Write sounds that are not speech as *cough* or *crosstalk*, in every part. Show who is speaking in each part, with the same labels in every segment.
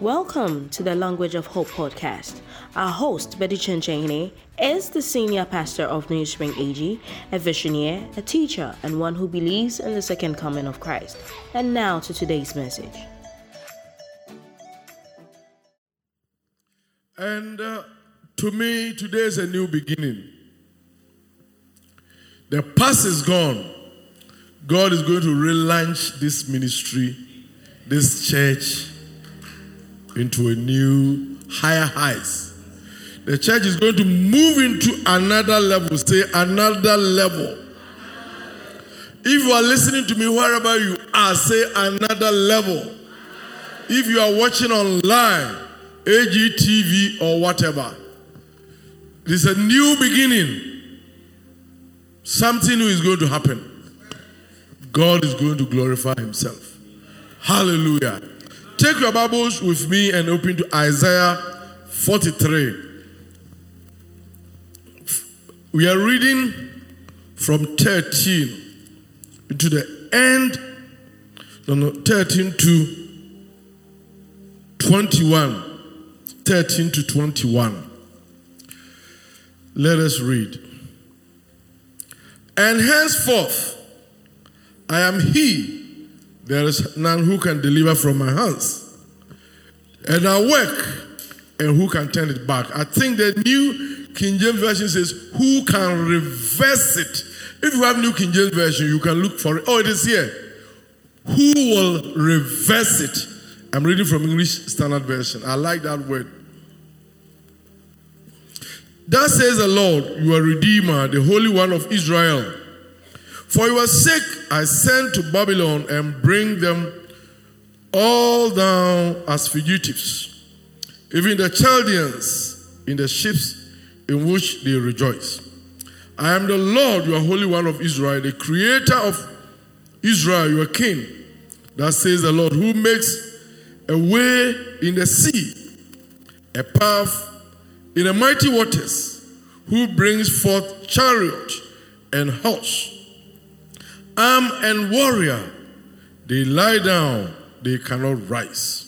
Speaker 1: Welcome to the Language of Hope podcast. Our host, Betty Chenchene, is the senior pastor of New Spring AG, a visionary, a teacher, and one who believes in the second coming of Christ. And now to today's message.
Speaker 2: And uh, to me, today is a new beginning. The past is gone. God is going to relaunch this ministry, this church, into a new, higher heights. The church is going to move into another level. Say, another level. If you are listening to me wherever you are, say another level. If you are watching online, AGTV or whatever, it's a new beginning. Something new is going to happen. God is going to glorify Himself. Hallelujah. Take your Bibles with me and open to Isaiah 43. We are reading from 13 to the end, no, no, 13 to 21. 13 to 21. Let us read. And henceforth, I am He there is none who can deliver from my hands. And I work, and who can turn it back? I think the new King James Version says, Who can reverse it? If you have New King James Version, you can look for it. Oh, it is here. Who will reverse it? I'm reading from English Standard Version. I like that word. Thus says the Lord, your Redeemer, the Holy One of Israel. For your sake I send to Babylon and bring them all down as fugitives, even the Chaldeans in the ships in which they rejoice. I am the Lord, your Holy One of Israel, the Creator of Israel, your King. That says the Lord, who makes a way in the sea, a path in the mighty waters, who brings forth chariot and horse arm and warrior, they lie down, they cannot rise.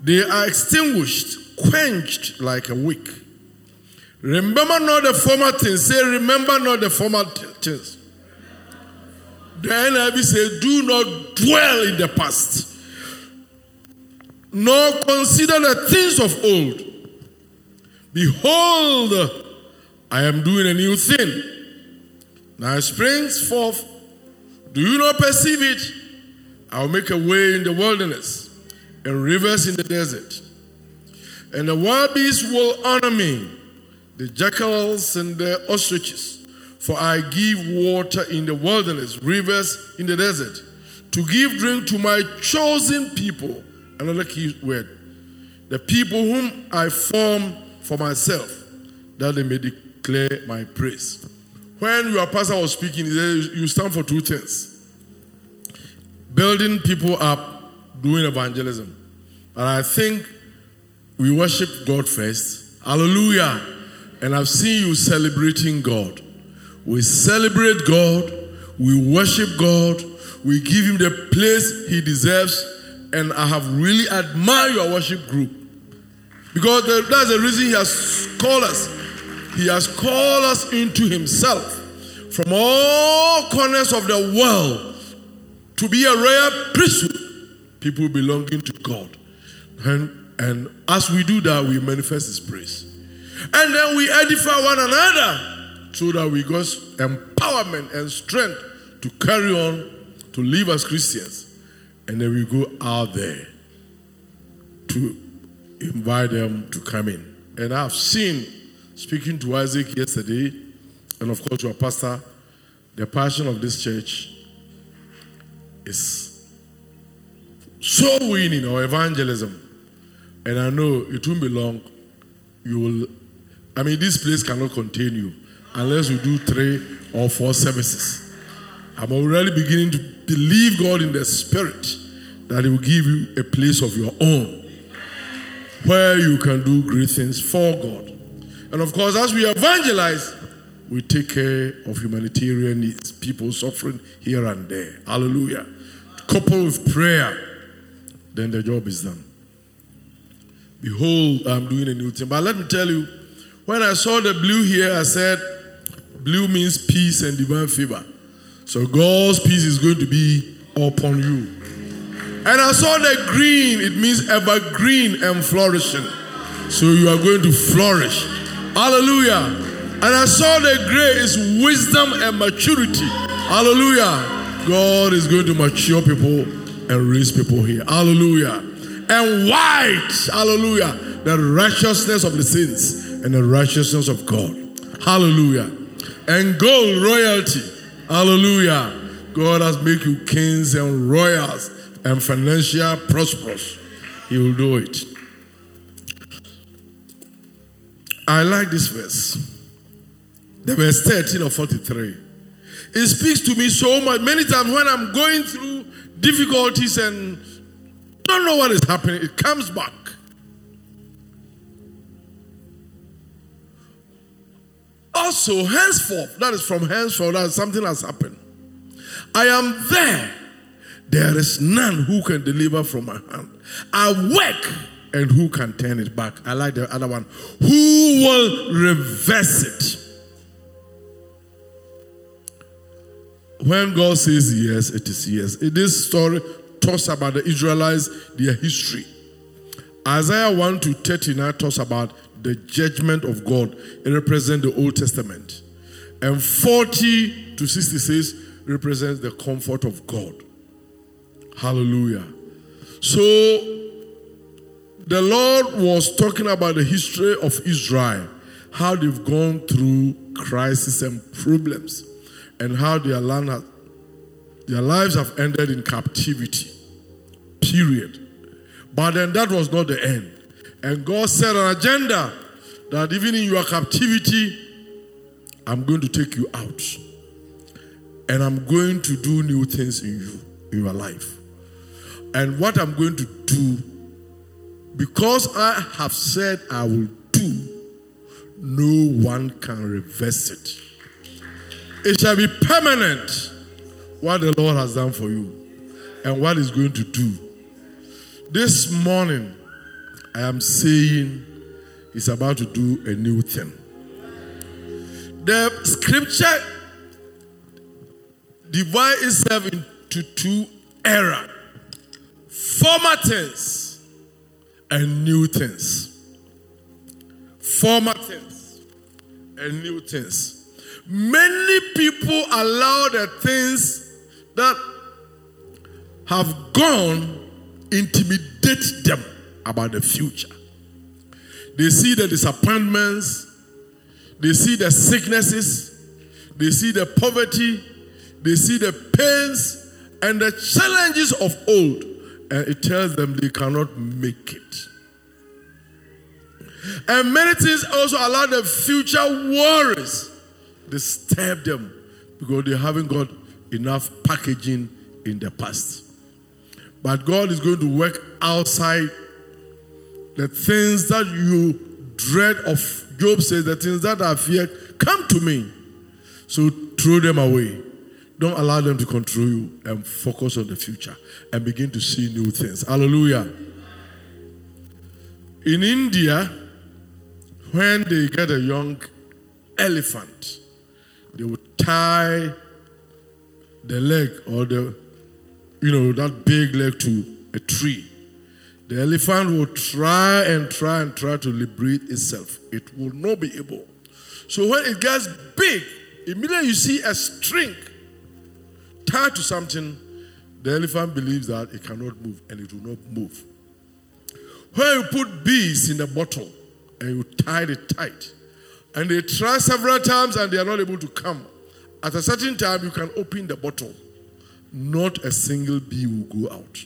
Speaker 2: They are extinguished, quenched like a wick. Remember not the former things. Say, remember not the former things. The NIV says, do not dwell in the past, nor consider the things of old. Behold, I am doing a new thing. Now it springs forth. Do you not perceive it? I'll make a way in the wilderness and rivers in the desert. And the wild beasts will honor me, the jackals and the ostriches. For I give water in the wilderness, rivers in the desert, to give drink to my chosen people. Another key word. The people whom I form for myself, that they may declare my praise. When your pastor was speaking, he said you stand for two things building people up, doing evangelism. And I think we worship God first. Hallelujah. And I've seen you celebrating God. We celebrate God, we worship God, we give Him the place He deserves. And I have really admired your worship group because that's the reason He has called us. He has called us into Himself from all corners of the world to be a royal priesthood, people belonging to God. And, and as we do that, we manifest His praise. And then we edify one another so that we got empowerment and strength to carry on to live as Christians. And then we go out there to invite them to come in. And I've seen, speaking to Isaac yesterday, and of course, your pastor, the passion of this church is so winning our evangelism. And I know it won't be long. You will, I mean, this place cannot contain you unless you do three or four services. I'm already beginning to believe God in the Spirit that He will give you a place of your own where you can do great things for God. And of course, as we evangelize, we take care of humanitarian needs, people suffering here and there. Hallelujah. Coupled with prayer. then the job is done. Behold, I'm doing a new thing. But let me tell you, when I saw the blue here, I said, blue means peace and divine favor. So God's peace is going to be upon you. And I saw the green, it means evergreen and flourishing. So you are going to flourish. Hallelujah. And I saw the gray is wisdom and maturity. Hallelujah. God is going to mature people and raise people here. Hallelujah. And white, hallelujah, the righteousness of the saints and the righteousness of God. Hallelujah. And gold, royalty. Hallelujah. God has made you kings and royals and financial prosperous. He will do it. I like this verse. The verse 13 or 43. It speaks to me so much. Many times when I'm going through difficulties and don't know what is happening, it comes back. Also, henceforth, that is from henceforth, that something has happened. I am there. There is none who can deliver from my hand. I work, and who can turn it back? I like the other one. Who will reverse it? When God says yes, it is yes. This story talks about the Israelites, their history. Isaiah 1 to 39 talks about the judgment of God. It represents the Old Testament. And 40 to 66 represents the comfort of God. Hallelujah. So the Lord was talking about the history of Israel, how they've gone through crisis and problems, and how their land has, their lives have ended in captivity. Period. But then that was not the end. And God set an agenda that even in your captivity, I'm going to take you out. And I'm going to do new things in you, in your life. And what I'm going to do, because I have said I will do, no one can reverse it. It shall be permanent what the Lord has done for you and what He's going to do. This morning, I am saying He's about to do a new thing. The scripture divide itself into two eras former things and new things. Former things and new things. Many people allow the things that have gone intimidate them about the future. They see the disappointments, they see the sicknesses, they see the poverty, they see the pains and the challenges of old, and it tells them they cannot make it. And many things also allow the future worries disturb them because they haven't got enough packaging in the past. But God is going to work outside the things that you dread of. Job says, The things that are feared, come to me. So throw them away. Don't allow them to control you and focus on the future and begin to see new things. Hallelujah. In India, when they get a young elephant, they would tie the leg or the, you know, that big leg to a tree. The elephant will try and try and try to liberate itself. It will not be able. So when it gets big, immediately you see a string tied to something, the elephant believes that it cannot move and it will not move. When you put bees in a bottle and you tie it tight, and they try several times and they are not able to come, at a certain time you can open the bottle. Not a single bee will go out.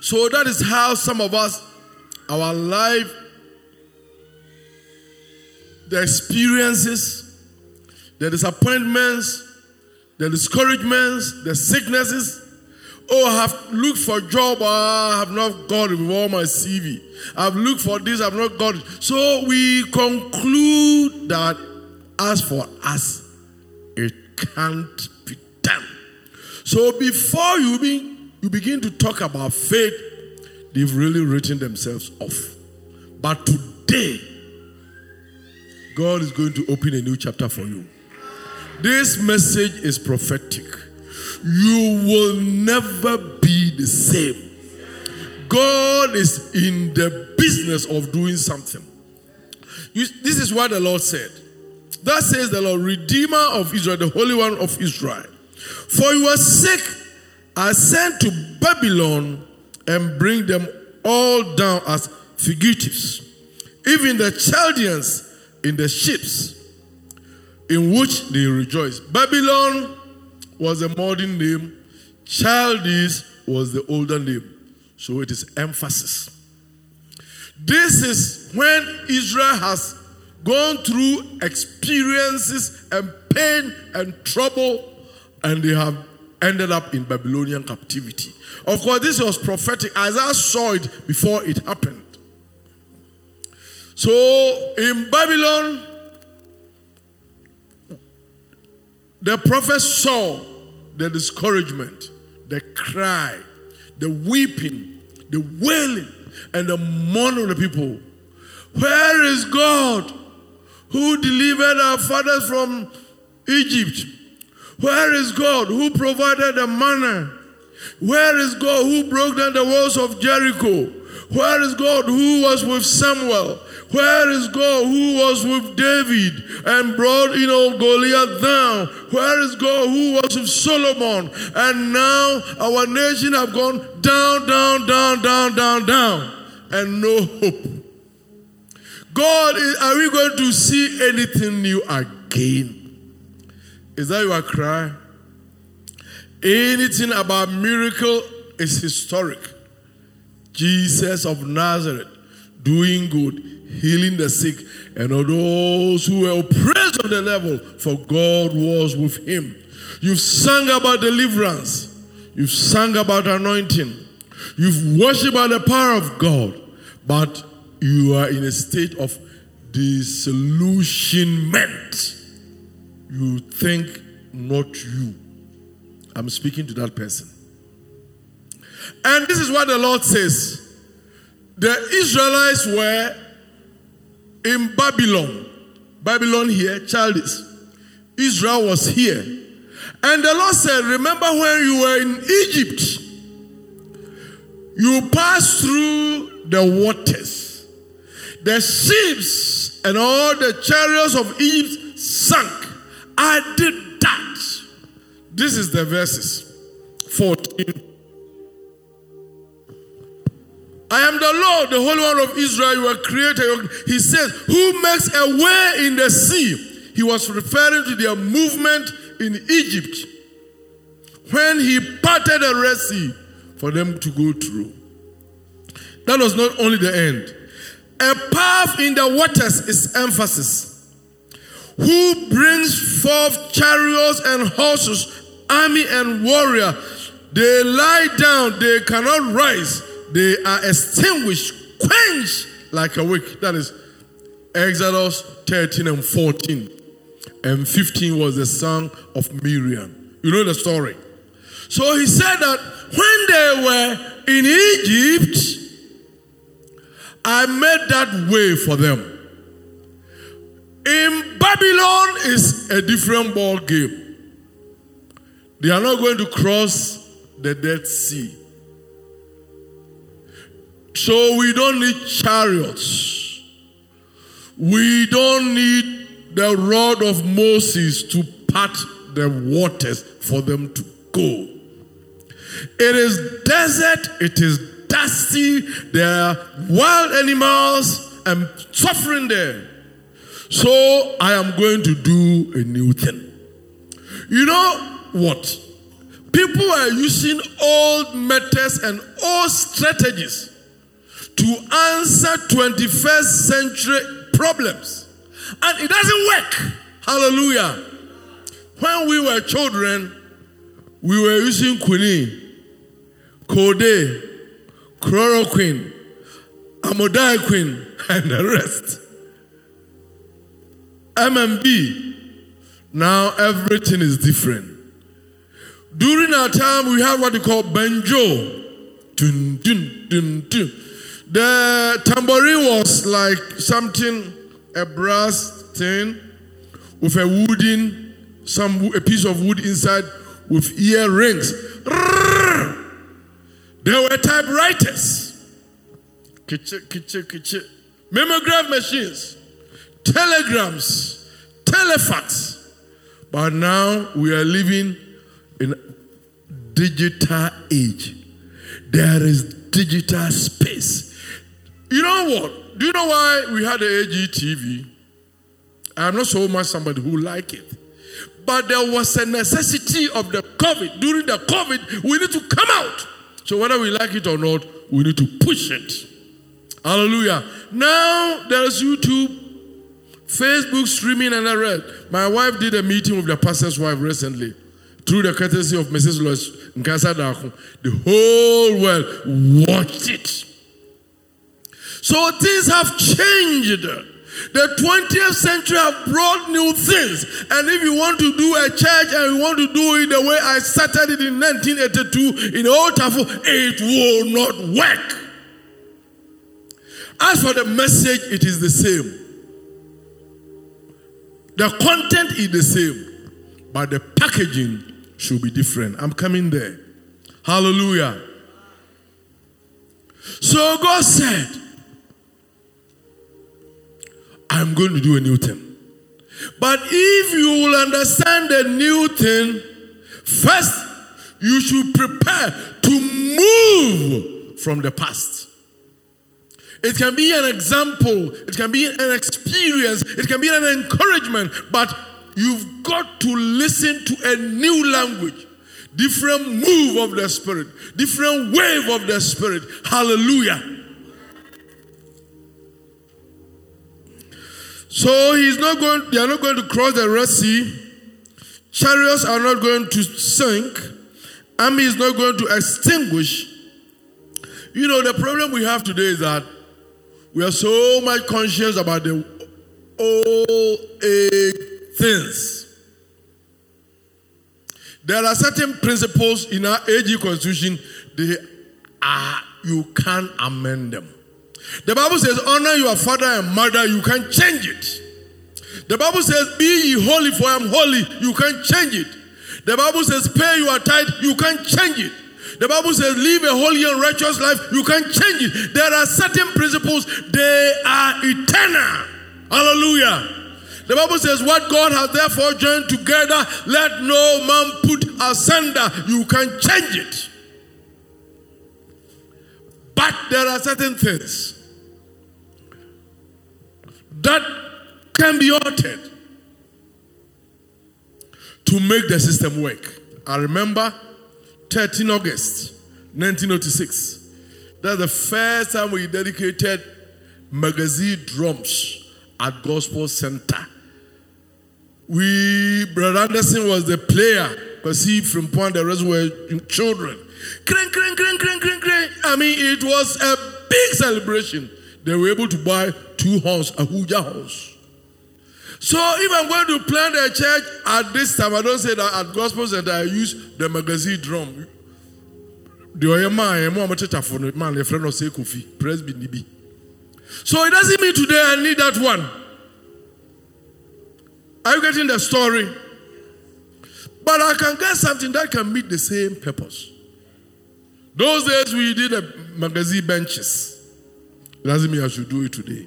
Speaker 2: So that is how some of us, our life, the experiences, the disappointments, the discouragements, the sicknesses. Oh, I have looked for job, ah, I have not got it with all my CV. I've looked for this, I've not got it. So we conclude that as for us, it can't be done. So before you, be, you begin to talk about faith, they've really written themselves off. But today, God is going to open a new chapter for you. This message is prophetic. You will never be the same. God is in the business of doing something. You, this is what the Lord said. That says the Lord, Redeemer of Israel, the Holy One of Israel. For your sake, I sent to Babylon and bring them all down as fugitives, even the Chaldeans in the ships in which they rejoice. Babylon was a modern name, Chaldees was the older name. So it is emphasis. This is when Israel has gone through experiences and pain and trouble, and they have ended up in Babylonian captivity. Of course, this was prophetic. Isaiah saw it before it happened. So in Babylon, the prophet saw the discouragement, the cry, the weeping, the wailing, and the mourning of the people. Where is God who delivered our fathers from Egypt? Where is God who provided the manna? Where is God who broke down the walls of Jericho? Where is God who was with Samuel? Where is God who was with David and brought, you know, Goliath down? Where is God who was with Solomon? And now our nation have gone down, down, down, down, down, down, and no hope. God, are we going to see anything new again? Is that your cry? Anything about miracle is historic. Jesus of Nazareth doing good, healing the sick, and all those who were oppressed of the level, for God was with him. You've sung about deliverance, you've sung about anointing, you've worshiped about the power of God, but you are in a state of disillusionment. You think not you. I'm speaking to that person. And this is what the Lord says the Israelites were in Babylon. Babylon here, Chaldees. Israel was here. And the Lord said, Remember when you were in Egypt? You passed through the waters. The ships and all the chariots of Egypt sank. I did that. This is the verses 14. I am the Lord, the Holy One of Israel, your creator. He says, Who makes a way in the sea? He was referring to their movement in Egypt when he parted the Red Sea for them to go through. That was not only the end. A path in the waters is emphasis. Who brings forth chariots and horses, army and warrior? They lie down, they cannot rise they are extinguished, quenched like a wick. That is Exodus 13 and 14. And 15 was the song of Miriam. You know the story. So he said that when they were in Egypt, I made that way for them. In Babylon is a different ball game. They are not going to cross the Dead Sea. So we don't need chariots. We don't need the rod of Moses to part the waters for them to go. It is desert, it is dusty, there are wild animals and suffering there. So I am going to do a new thing. You know what? People are using old methods and old strategies to answer 21st century problems. And it doesn't work. Hallelujah. When we were children, we were using quinine, codeine, chloroquine, amodiaquine, *laughs* and the rest. MMB. Now everything is different. During our time, we have what we call banjo. Dun, dun, dun, dun. The tambourine was like something, a brass thing with a wooden, some a piece of wood inside with earrings. There were typewriters, kitchen, kitchen, kitchen, mimeograph machines, telegrams, telefax. But now we are living in digital age. There is digital space. You know what? Do you know why we had the AGTV? I'm not so much somebody who like it. But there was a necessity of the COVID. During the COVID, we need to come out. So whether we like it or not, we need to push it. Hallelujah. Now there's YouTube, Facebook streaming, and the rest. My wife did a meeting with the pastor's wife recently through the courtesy of Mrs. Lois Nkasa The whole world watched it. So things have changed. The 20th century have brought new things. And if you want to do a church and you want to do it the way I started it in 1982 in Old Tafo, it will not work. As for the message, it is the same. The content is the same, but the packaging should be different. I'm coming there. Hallelujah. So God said, I'm going to do a new thing. But if you will understand the new thing, first you should prepare to move from the past. It can be an example, it can be an experience, it can be an encouragement, but you've got to listen to a new language, different move of the Spirit, different wave of the Spirit. Hallelujah. So he's not going, they are not going to cross the Red Sea. Chariots are not going to sink. Army is not going to extinguish. You know, the problem we have today is that we are so much conscious about the old things. There are certain principles in our AG constitution, they are, you can't amend them. The Bible says, honor your father and mother, you can't change it. The Bible says, be ye holy, for I am holy, you can't change it. The Bible says, pay your tithe, you can't change it. The Bible says, live a holy and righteous life, you can't change it. There are certain principles, they are eternal. Hallelujah. The Bible says, What God has therefore joined together, let no man put asunder. You can change it. But there are certain things that can be altered to make the system work. I remember 13 August 1906. That's the first time we dedicated magazine drums at Gospel Center. We, Brother Anderson was the player because he from point the rest were children. Crank, crank, crank, crank, crank, crank. I mean, it was a big celebration. They were able to buy two horns, a Huja horse. So if I'm going to plant a church at this time, I don't say that at Gospel Center I use the magazine drum. The other man, man, the friend of Kofi, Presby Nibi. So it doesn't mean today I need that one. Are you getting the story? But I can get something that can meet the same purpose. Those days we did a magazine benches. It doesn't mean I should do it today.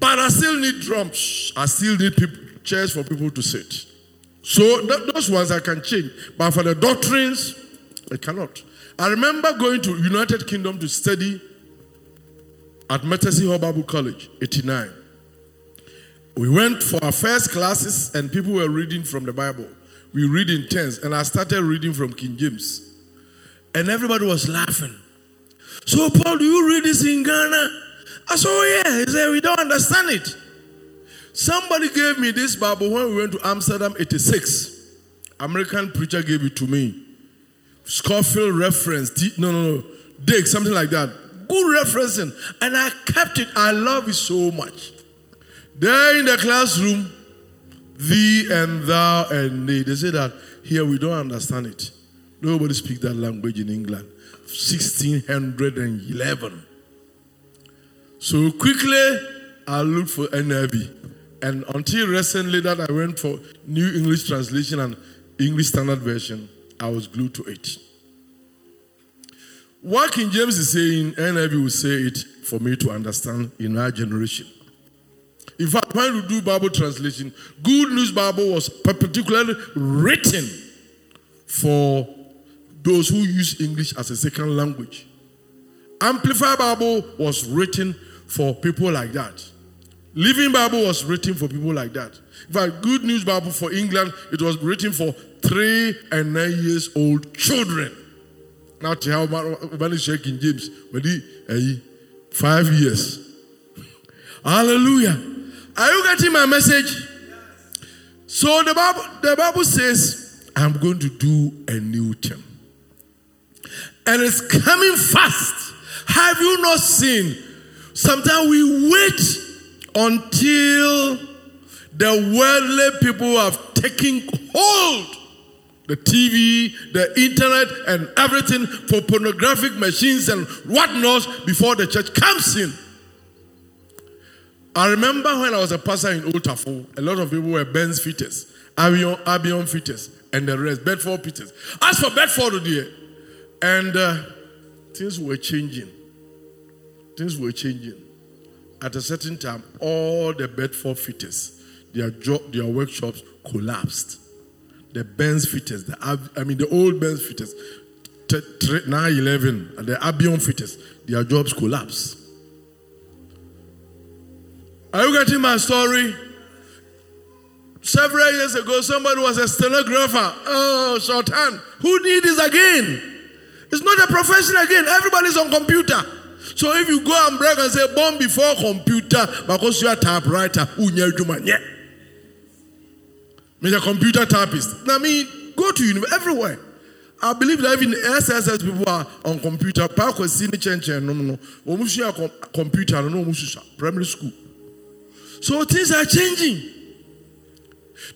Speaker 2: But I still need drums. I still need people, chairs for people to sit. So th- those ones I can change. But for the doctrines, I cannot. I remember going to United Kingdom to study at Mattersey Hall Bible College, 89. We went for our first classes and people were reading from the Bible. We read in tense and I started reading from King James. And everybody was laughing. So, Paul, do you read this in Ghana? I said, Oh, yeah. He said, We don't understand it. Somebody gave me this Bible when we went to Amsterdam 86. American preacher gave it to me. Scofield reference. No, no, no. Dick, something like that. Good referencing. And I kept it. I love it so much. There in the classroom, thee and thou and they. They say that here we don't understand it. Nobody speaks that language in England. 1611. So quickly, I looked for NIV. And until recently, that I went for New English Translation and English Standard Version, I was glued to it. What King James is saying, NIV will say it for me to understand in our generation. In fact, when we do Bible translation, Good News Bible was particularly written for those who use English as a second language. Amplified Bible was written for people like that. Living Bible was written for people like that. In fact, Good News Bible for England, it was written for three and nine years old children. Now, to how many shaking James, he, eh, five years. *laughs* Hallelujah. Are you getting my message? Yes. So the Bible, the Bible says, I'm going to do a new thing. And it's coming fast. Have you not seen? Sometimes we wait until the worldly people have taken hold the TV, the internet, and everything for pornographic machines and whatnot before the church comes in. I remember when I was a pastor in Old Tafo, a lot of people were Benz fitters, Albion, Albion fitters, and the rest, Bedford fitters. As for Bedford, dear, and uh, things were changing. Things were changing. At a certain time, all the Bedford fitters, their job, their workshops collapsed the Benz fitters, the I mean the old Benz fitters, 911, and the Albion fitters, their jobs collapse. Are you getting my story? Several years ago, somebody was a stenographer. Oh, shorthand. Who need this again? It's not a profession again. Everybody's on computer. So if you go and brag and say, born before computer, because you are a typewriter, a computer typist. I mean, go to university everywhere. I believe that even SSS people are on computer. Park was seeing change no no. A computer no omusu primary school. So things are changing.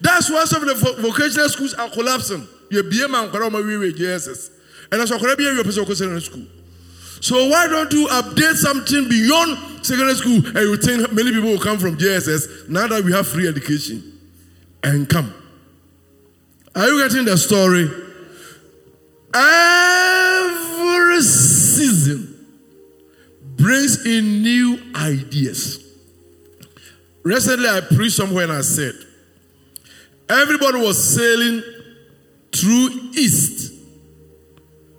Speaker 2: That's why some of the vocational schools are collapsing. You be a man JSS. And that's why secondary school. So why don't you update something beyond secondary school and you think many people will come from JSS now that we have free education? and come. Are you getting the story? Every season brings in new ideas. Recently, I preached somewhere and I said, everybody was sailing through east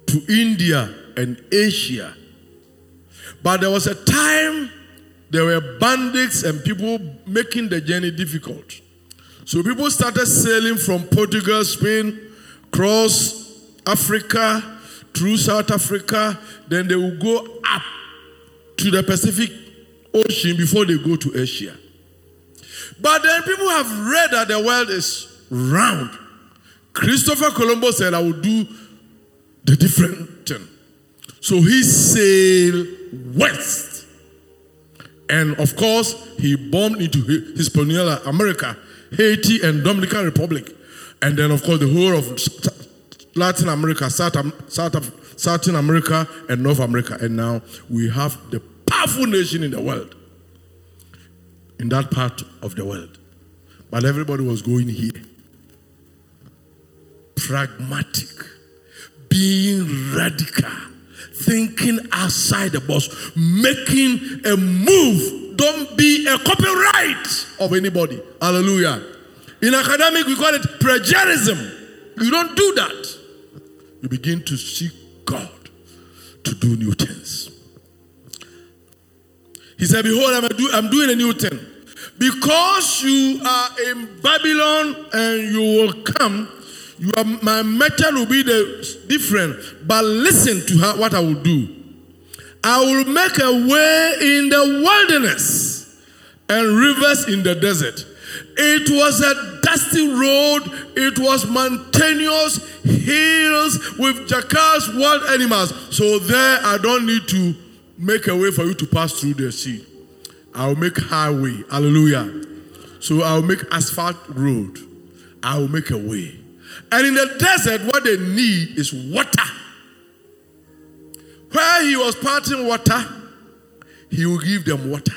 Speaker 2: to India and Asia. But there was a time there were bandits and people making the journey difficult. So people started sailing from Portugal, Spain, cross Africa, through South Africa, then they will go up to the Pacific Ocean before they go to Asia. But then people have read that the world is round. Christopher Columbus said, I will do the different thing. So he sailed west. And of course, he bombed into Hispaniola, America, Haiti, and Dominican Republic. And then, of course, the whole of Latin America, South, South, South America, and North America. And now we have the powerful nation in the world, in that part of the world. But everybody was going here. Pragmatic, being radical, thinking outside the box, making a move don't be a copyright of anybody. Hallelujah. In academic, we call it plagiarism. You don't do that. You begin to seek God to do new things. He said, Behold, I'm, do, I'm doing a new thing. Because you are in Babylon and you will come, you are, my method will be the different. But listen to how, what I will do. I will make a way in the wilderness and rivers in the desert. It was a dusty road, it was mountainous hills with jackals, wild animals. So there I don't need to make a way for you to pass through the sea. I'll make highway. Hallelujah. So I'll make asphalt road. I'll make a way. And in the desert, what they need is water. Where he was parting water, he will give them water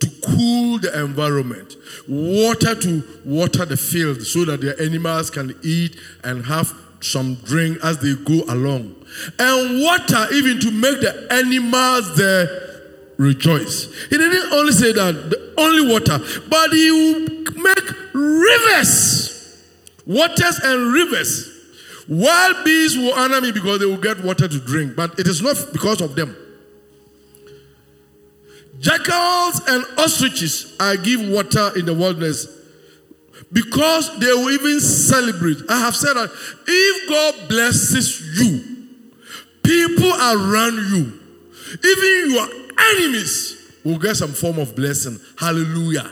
Speaker 2: to cool the environment, water to water the field so that their animals can eat and have some drink as they go along, and water even to make the animals there rejoice. He didn't only say that, the only water, but he will make rivers, waters and rivers. Wild bees will honor me because they will get water to drink, but it is not because of them. Jackals and ostriches I give water in the wilderness because they will even celebrate. I have said that if God blesses you, people around you, even your enemies, will get some form of blessing. Hallelujah.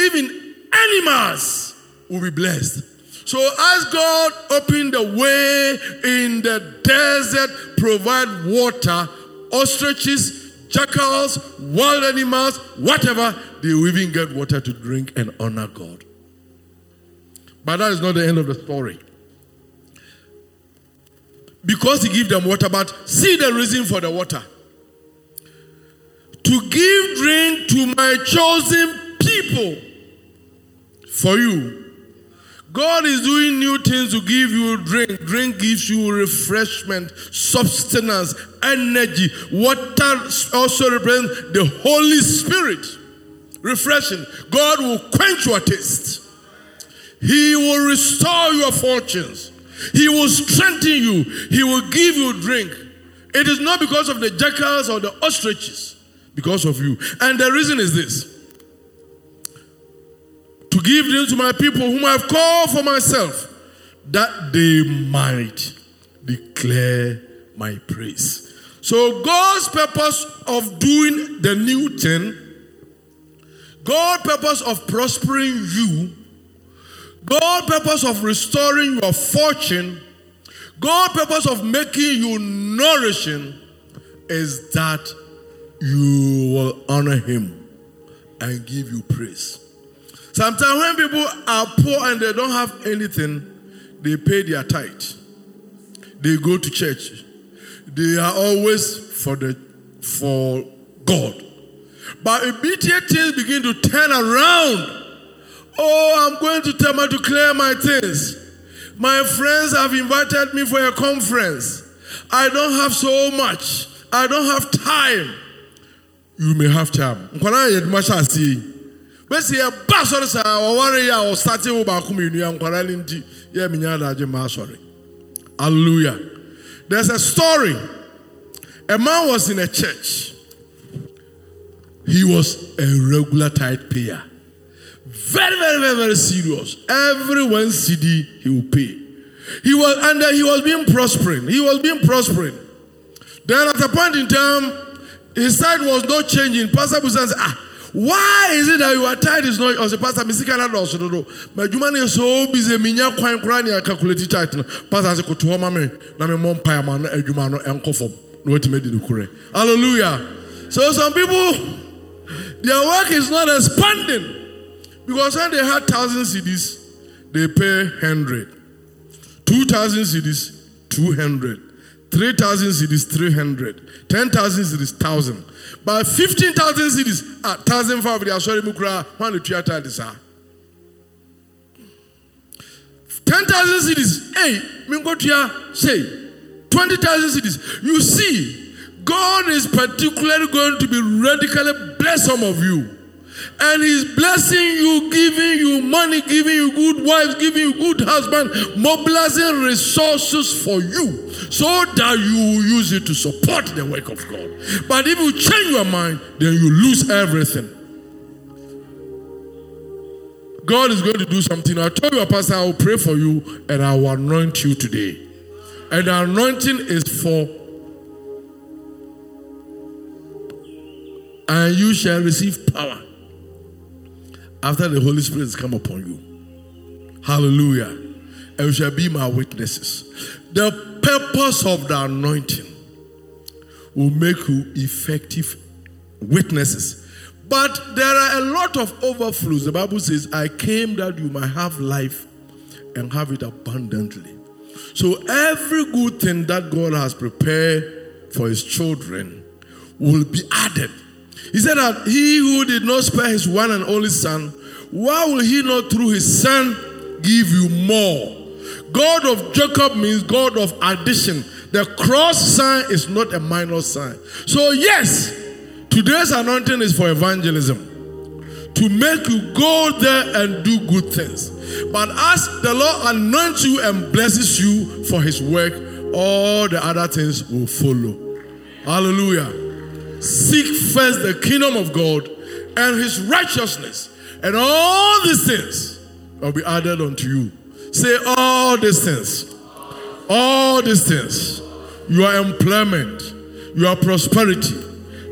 Speaker 2: Even animals will be blessed. So as God opened the way in the desert, provide water, ostriches, jackals, wild animals, whatever, they will even get water to drink and honor God. But that is not the end of the story. Because he gave them water, but see the reason for the water. To give drink to my chosen people for you. God is doing new things to give you drink. Drink gives you refreshment, substance, energy. Water also represents the Holy Spirit. Refreshing. God will quench your taste. He will restore your fortunes. He will strengthen you. He will give you drink. It is not because of the jackals or the ostriches, because of you. And the reason is this to give them to my people whom I have called for myself, that they might declare my praise. So, God's purpose of doing the new thing, God's purpose of prospering you, God's purpose of restoring your fortune, God's purpose of making you nourishing is that you will honor Him and give you praise. Sometimes when people are poor and they don't have anything, they pay their tithe. They go to church. They are always for the for God. But immediate things begin to turn around. Oh, I'm going to tell my to clear my things. My friends have invited me for a conference. I don't have so much. I don't have time. You may have time. bɛsi ɛba asɔre saa ɔware yi a ɔstate wo baako mmienu ya nkwara ne nti yɛ menya adagye ma asɔre. Hallelujah. There's a story. A man was in a church. He was a regular tithe payer very very very very serious. Every one cedi he will pay he was and uh, he was being prospering. He was being prospering. Then at a point in time his side was not changing. Pastor busan said ah why is it that your tithe is not ɔsɛ pastor mesi kana dɔɔso dodo ma adwuma no yɛ so busy menya kwan koraa ne calculate tithe no pastor sɛ koto hɔ ma me na memmɔ mpae ma no adwuma no ɛnkɔ fam na watumi adi no korɛ hallelujah. So some people their work is not expanding. Because when they had thousand cedis they pay hundred. Two thousand cedis two hundred three thousand cedis three hundred ten thousand cedis thousand but 15,000 cedis, a thousand five, they are sorry, Mukra, one to this ah. are 10,000 cedis, hey, Mingotia, say 20,000 cedis. You see, God is particularly going to be radically bless some of you. And he's blessing you, giving you money, giving you good wives, giving you good husband, mobilizing resources for you so that you will use it to support the work of God. But if you change your mind, then you lose everything. God is going to do something. I told you, Pastor, I will pray for you and I will anoint you today. And the anointing is for, and you shall receive power after the Holy Spirit has come upon you. Hallelujah. And you shall be my witnesses. The purpose of the anointing will make you effective witnesses. But there are a lot of overflows. The Bible says, I came that you might have life and have it abundantly. So every good thing that God has prepared for his children will be added. He said that he who did not spare his one and only son, why will he not through his son give you more? God of Jacob means God of addition. The cross sign is not a minor sign. So, yes, today's anointing is for evangelism to make you go there and do good things. But as the Lord anoints you and blesses you for his work, all the other things will follow. Hallelujah. Seek first the kingdom of God and his righteousness, and all these things will be added unto you. Say all these things. All these things. Your employment, your prosperity,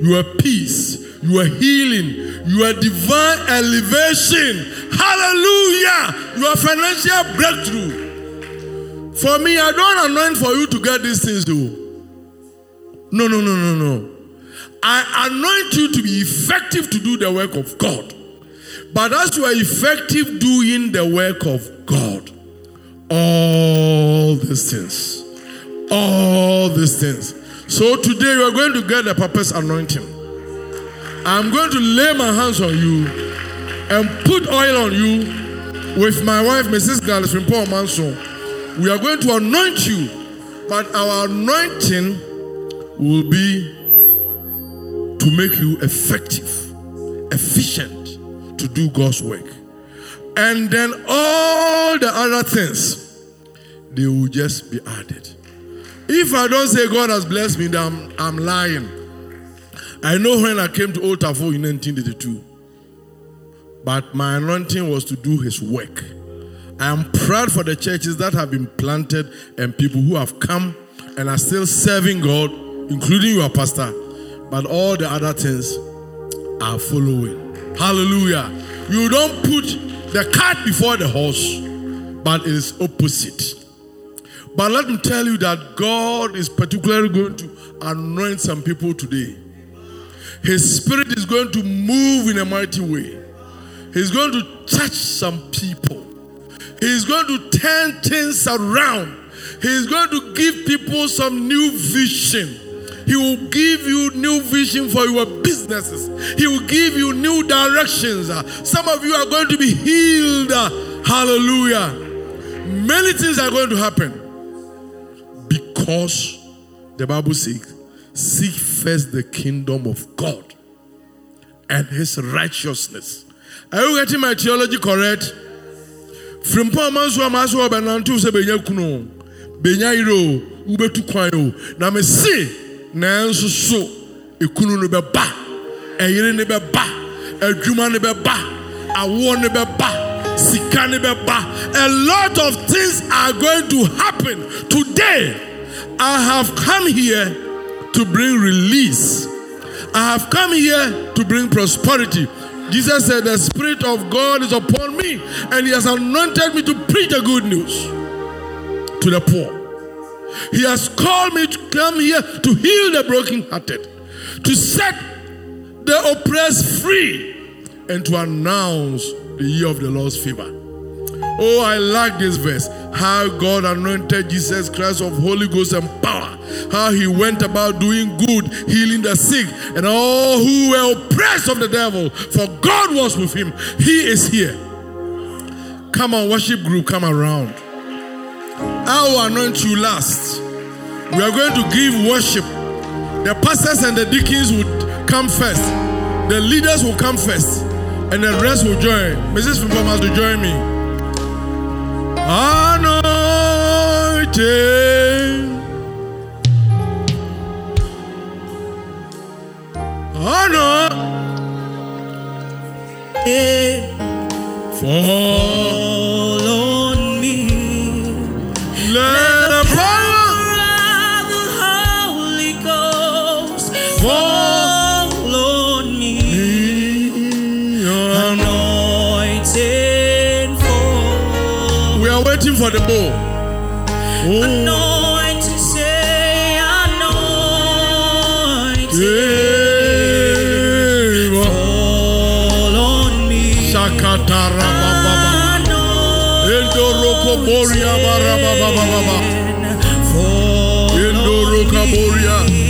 Speaker 2: your peace, your healing, your divine elevation. Hallelujah. Your financial breakthrough. For me, I don't anoint for you to get these things, though. No, no, no, no, no. I anoint you to be effective to do the work of God. But as you are effective doing the work of God, all these things, all these things. So today you are going to get the purpose anointing. I'm going to lay my hands on you and put oil on you with my wife, Mrs. Frimpong Manso. We are going to anoint you, but our anointing will be to make you effective, efficient to do God's work. And then all the other things, they will just be added. If I don't say God has blessed me, then I'm, I'm lying. I know when I came to Old Tafo in 1982, but my anointing was to do His work. I am proud for the churches that have been planted and people who have come and are still serving God, including your pastor. But all the other things are following. Hallelujah. You don't put the cart before the horse, but it is opposite. But let me tell you that God is particularly going to anoint some people today. His spirit is going to move in a mighty way. He's going to touch some people. He's going to turn things around. He's going to give people some new vision. He will give you new vision for your businesses. He will give you new directions. Some of you are going to be healed. Hallelujah. Many things are going to happen because the Bible says, Seek first the kingdom of God and his righteousness. Are you getting my theology correct? From Pamanso Amaso Benantu se benya kuno. Benya iro ubetu kwan o. Na me se na nso so ekunu no bɛba. Ɛyere ne bɛba. Adwuma ne bɛba. Awo ne bɛba. Sika ne bɛba. A lot of things are going to happen today. I have come here to bring release. I have come here to bring prosperity. Jesus said, The Spirit of God is upon me, and He has anointed me to preach the good news to the poor. He has called me to come here to heal the brokenhearted, to set the oppressed free, and to announce the year of the Lord's favor. Oh, I like this verse. How God anointed Jesus Christ of Holy Ghost and power. How he went about doing good, healing the sick, and all who were oppressed of the devil. For God was with him. He is here. Come on, worship group, come around. I will anoint you last. We are going to give worship. The pastors and the deacons would come first. The leaders will come first. And the rest will join. Mrs. Frimpong to join me. Anointing. Honor.
Speaker 3: Fall
Speaker 2: for the bull.
Speaker 3: Anointing, say anointing. Fall on me.
Speaker 2: Sakatara baba. Endoroko
Speaker 3: boria baraba baba baba. Boria.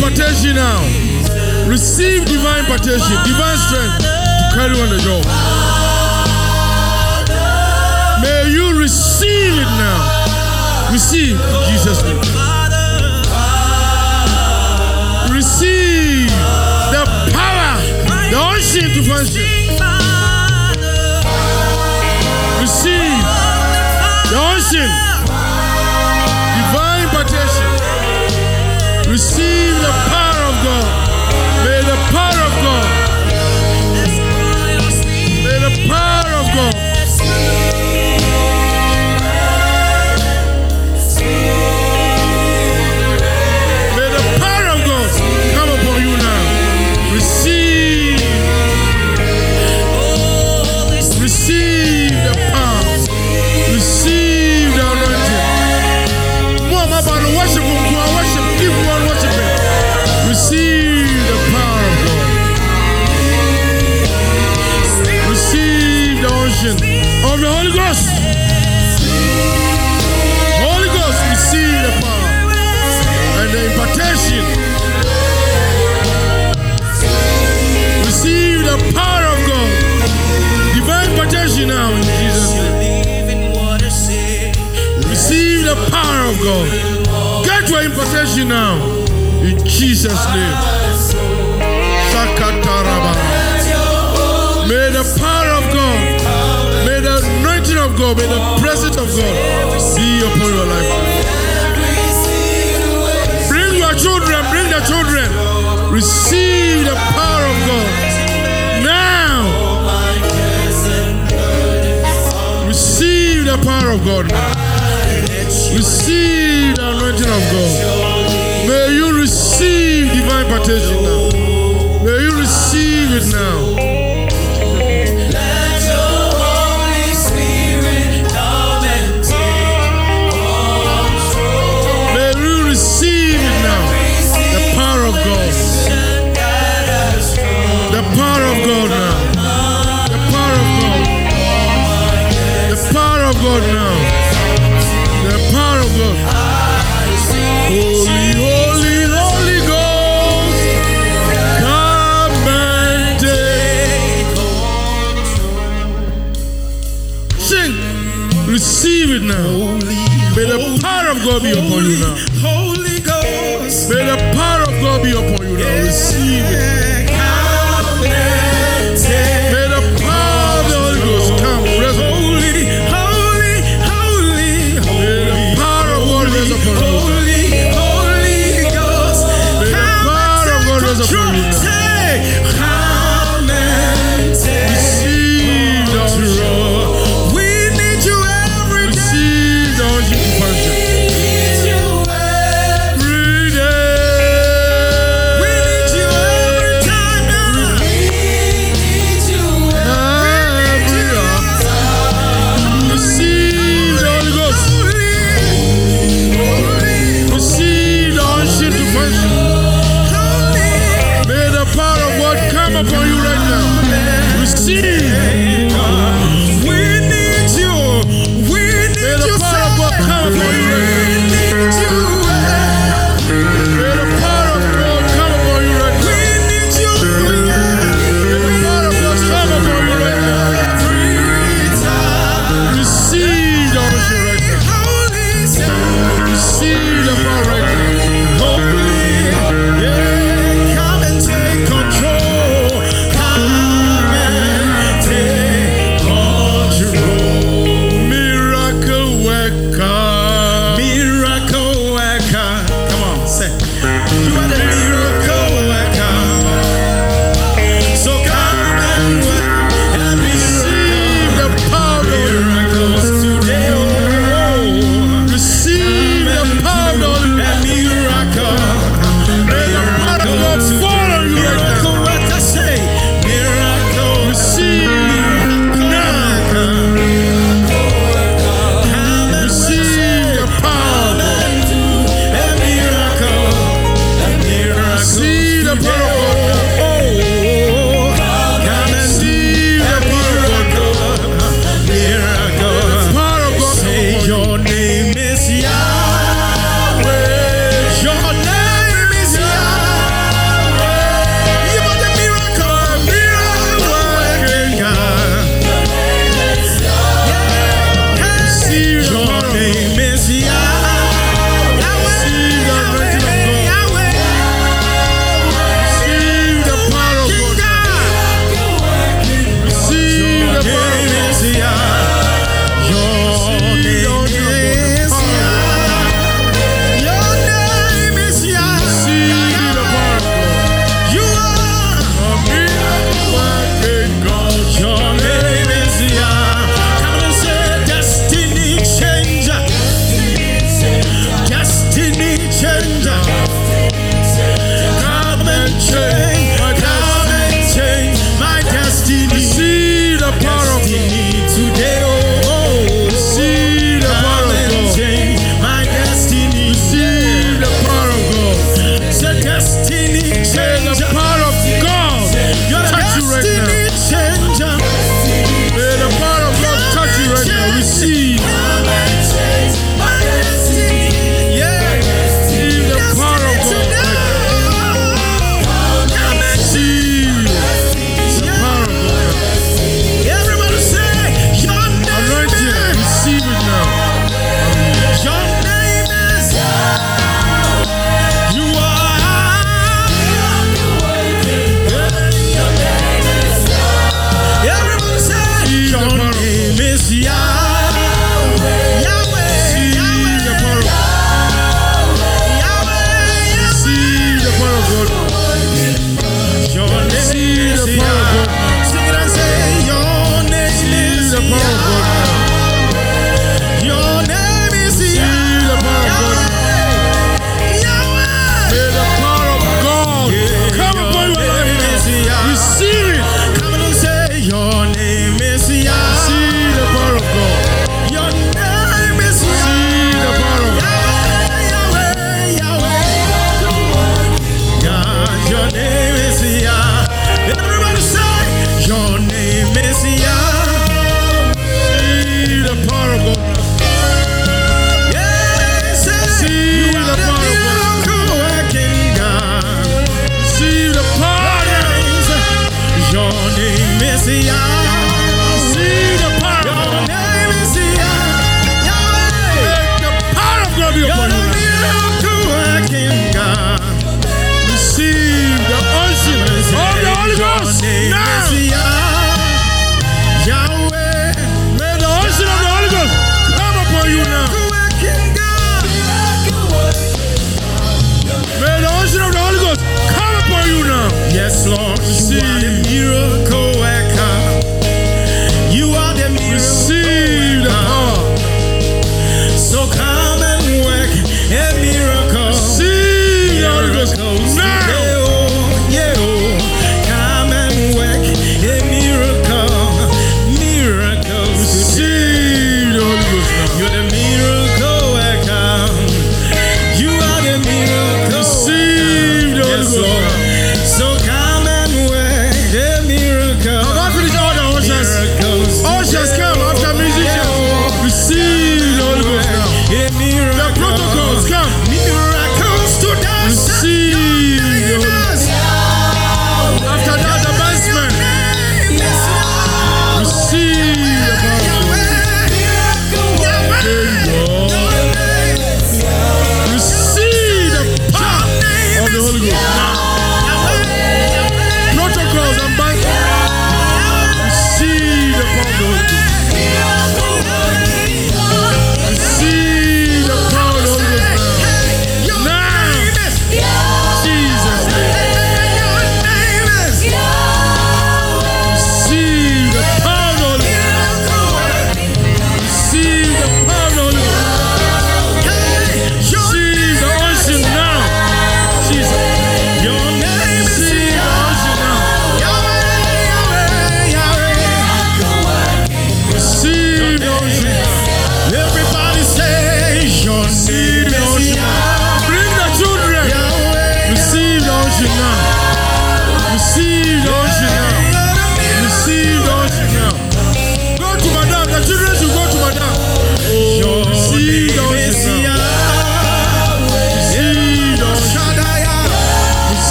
Speaker 3: divine now. Receive divine protection, divine strength to carry on the job. May you receive it now. Receive in Jesus' name. Receive the power, the unction to function. Receive the unction. God. Get your impartation now. In
Speaker 2: Jesus' name. May the power of God, may the anointing of God, may the presence of God be upon your life. Bring your children, bring the children. Receive the power of God. Now. Receive the power of God. Receive the anointing of God. May you receive divine protection now. May you receive it now.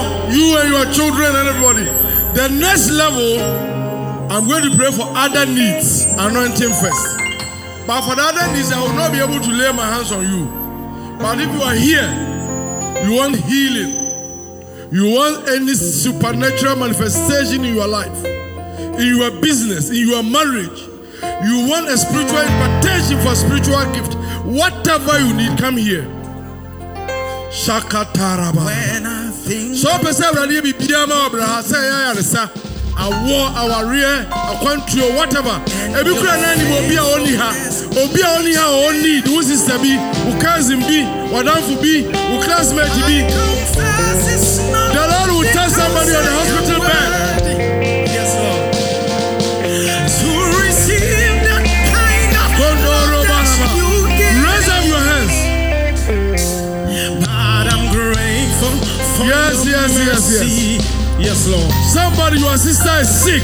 Speaker 2: And
Speaker 3: your
Speaker 2: children and everybody. The next level, I'm going to pray for other needs, anointing first. But for the other needs, I will not be able to lay my hands on you. But if you are here, you want healing, you want any supernatural manifestation in your life, in your business, in your marriage, you want a spiritual invitation for spiritual gift, whatever you need, come here.
Speaker 3: Shaka Shakataraba.
Speaker 2: So pɛ sɛ awurade yɛ biribiara ma ɔbra ha sɛ ɛyɛ ayaresa awɔ awareɛ akwantuo whatever. Ebi kura na anim obi a ɔni ha. Obi a ɔni ha a ɔni wo sista bi wo cousin bi wadamfo bi wo classmate bi. The lord will tell somebody on the hospital bed
Speaker 3: Yes,
Speaker 2: yes, yes, yes.
Speaker 3: Lord.
Speaker 2: somebody your sister is sick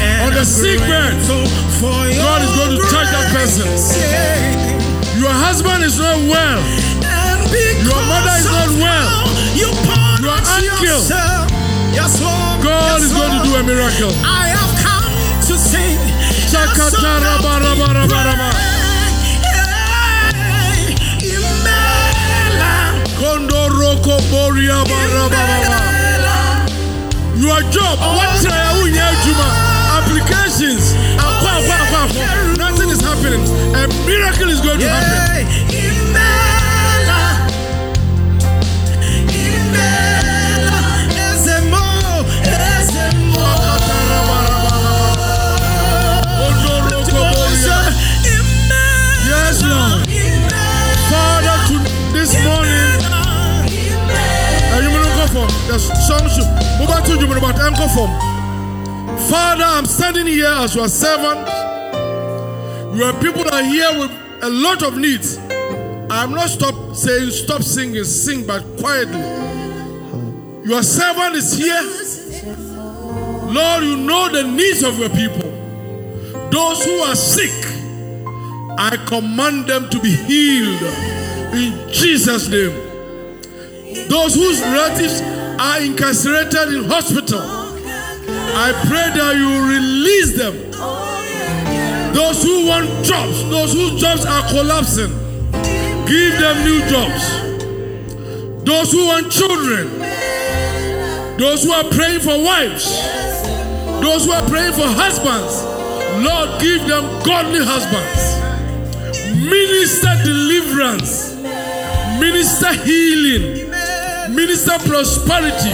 Speaker 3: And
Speaker 2: On the sick bed, God is going to touch that person. your husband is not well
Speaker 3: And
Speaker 2: Your mother is not well.
Speaker 3: You
Speaker 2: Your uncle.
Speaker 3: Yes, Lord.
Speaker 2: God is going to do a miracle
Speaker 3: I have come to sing.
Speaker 2: Your job, what try you Juma? Applications. Ah, Akwa. Nothing is happening. A miracle is going to happen. Form. Father, I'm standing here as your servant. Your people are here with a lot of needs. I'm not stop saying stop singing, sing, but quietly. Your servant is here. Lord, you know the needs of your people. Those who are sick, I command them to be healed in Jesus' name. Those whose relatives are incarcerated in hospital, I pray that you release them. Those who want jobs, those whose jobs are collapsing, give them new jobs. Those who want children, those who are praying for wives, those who are praying for husbands, Lord, give them godly husbands. Minister deliverance, minister healing, minister prosperity,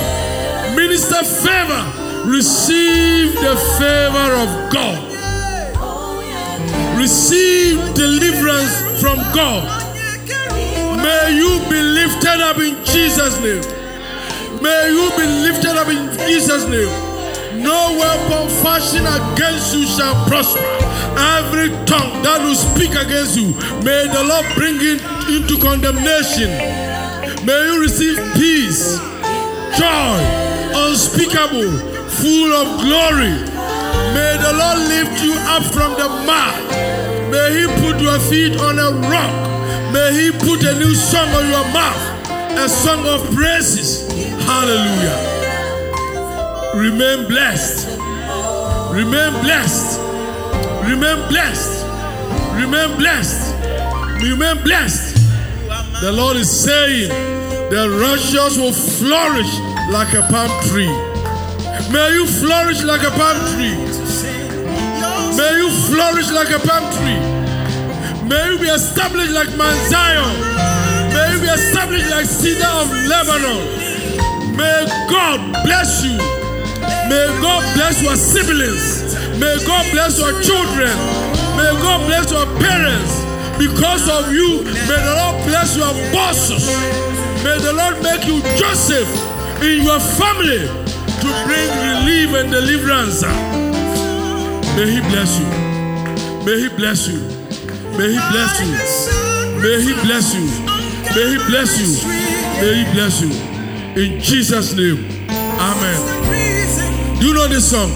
Speaker 2: minister favor. Receive the favor of God. Receive deliverance from God. May you be lifted up in Jesus' name. May you be lifted up in Jesus' name. No weapon fashioned against you shall prosper. Every tongue that will speak against you, may the Lord bring it into condemnation. May you receive peace, joy, unspeakable, full of glory. May the Lord lift you up from the mud. May He put your feet on a rock. May He put a new song on your mouth, a song of praises. Hallelujah. Remain blessed. Remain blessed. Remain blessed. Remain blessed. Remain blessed. The Lord is saying, the righteous will flourish like a palm tree. May you flourish like a palm tree. May you flourish like a palm tree. May you be established like Mount Zion. May you be established like cedar of Lebanon. May God bless you. May God bless your siblings. May God bless your children. May God bless your parents. Because of you, may the Lord bless your bosses. May the Lord make you Joseph in your family to bring relief and deliverance. May He bless you. May He bless you. May He bless you. May He bless you. May He bless you. May He bless you. In Jesus' name. Amen. Do you know this song?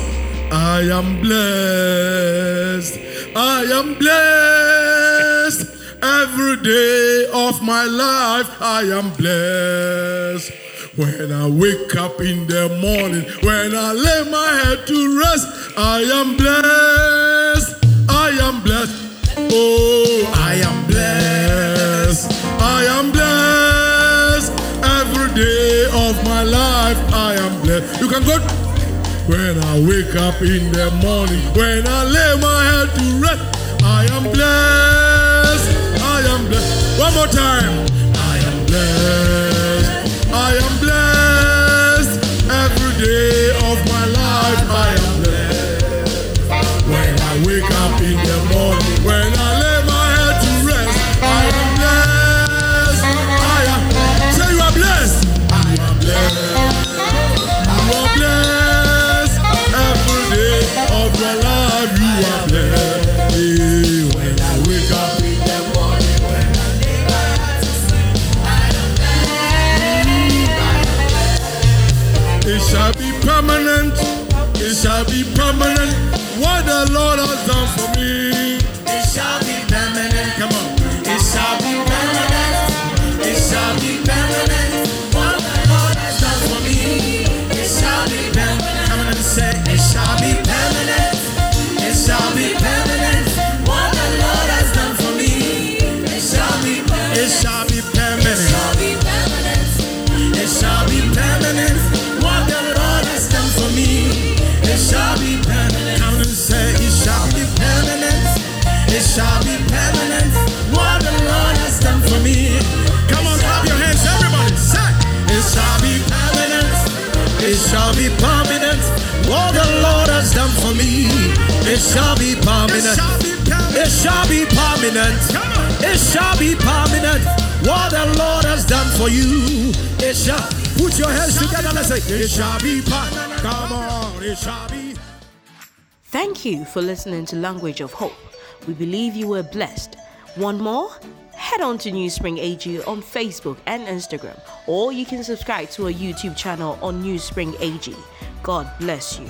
Speaker 2: I am blessed. I am blessed. Every day of my life, I am blessed. When I wake up in the morning, when I lay my head to rest, I am blessed. I am blessed. Oh, I am blessed. I am blessed. Every day of my life, I am blessed. You can go. When I wake up in the morning, when I lay my head to rest, I am blessed. I am blessed. One more time. I am blessed. I am blessed. Permanent. It shall be permanent. What the Lord has done for
Speaker 3: you. It shall. Put your hands together and say, It shall be permanent. Come on, it shall be.
Speaker 1: Thank you for listening to Language of Hope. We believe you were blessed. One more? Head on to New Spring AG on Facebook and Instagram, or you can subscribe to our YouTube channel on New Spring AG. God bless you.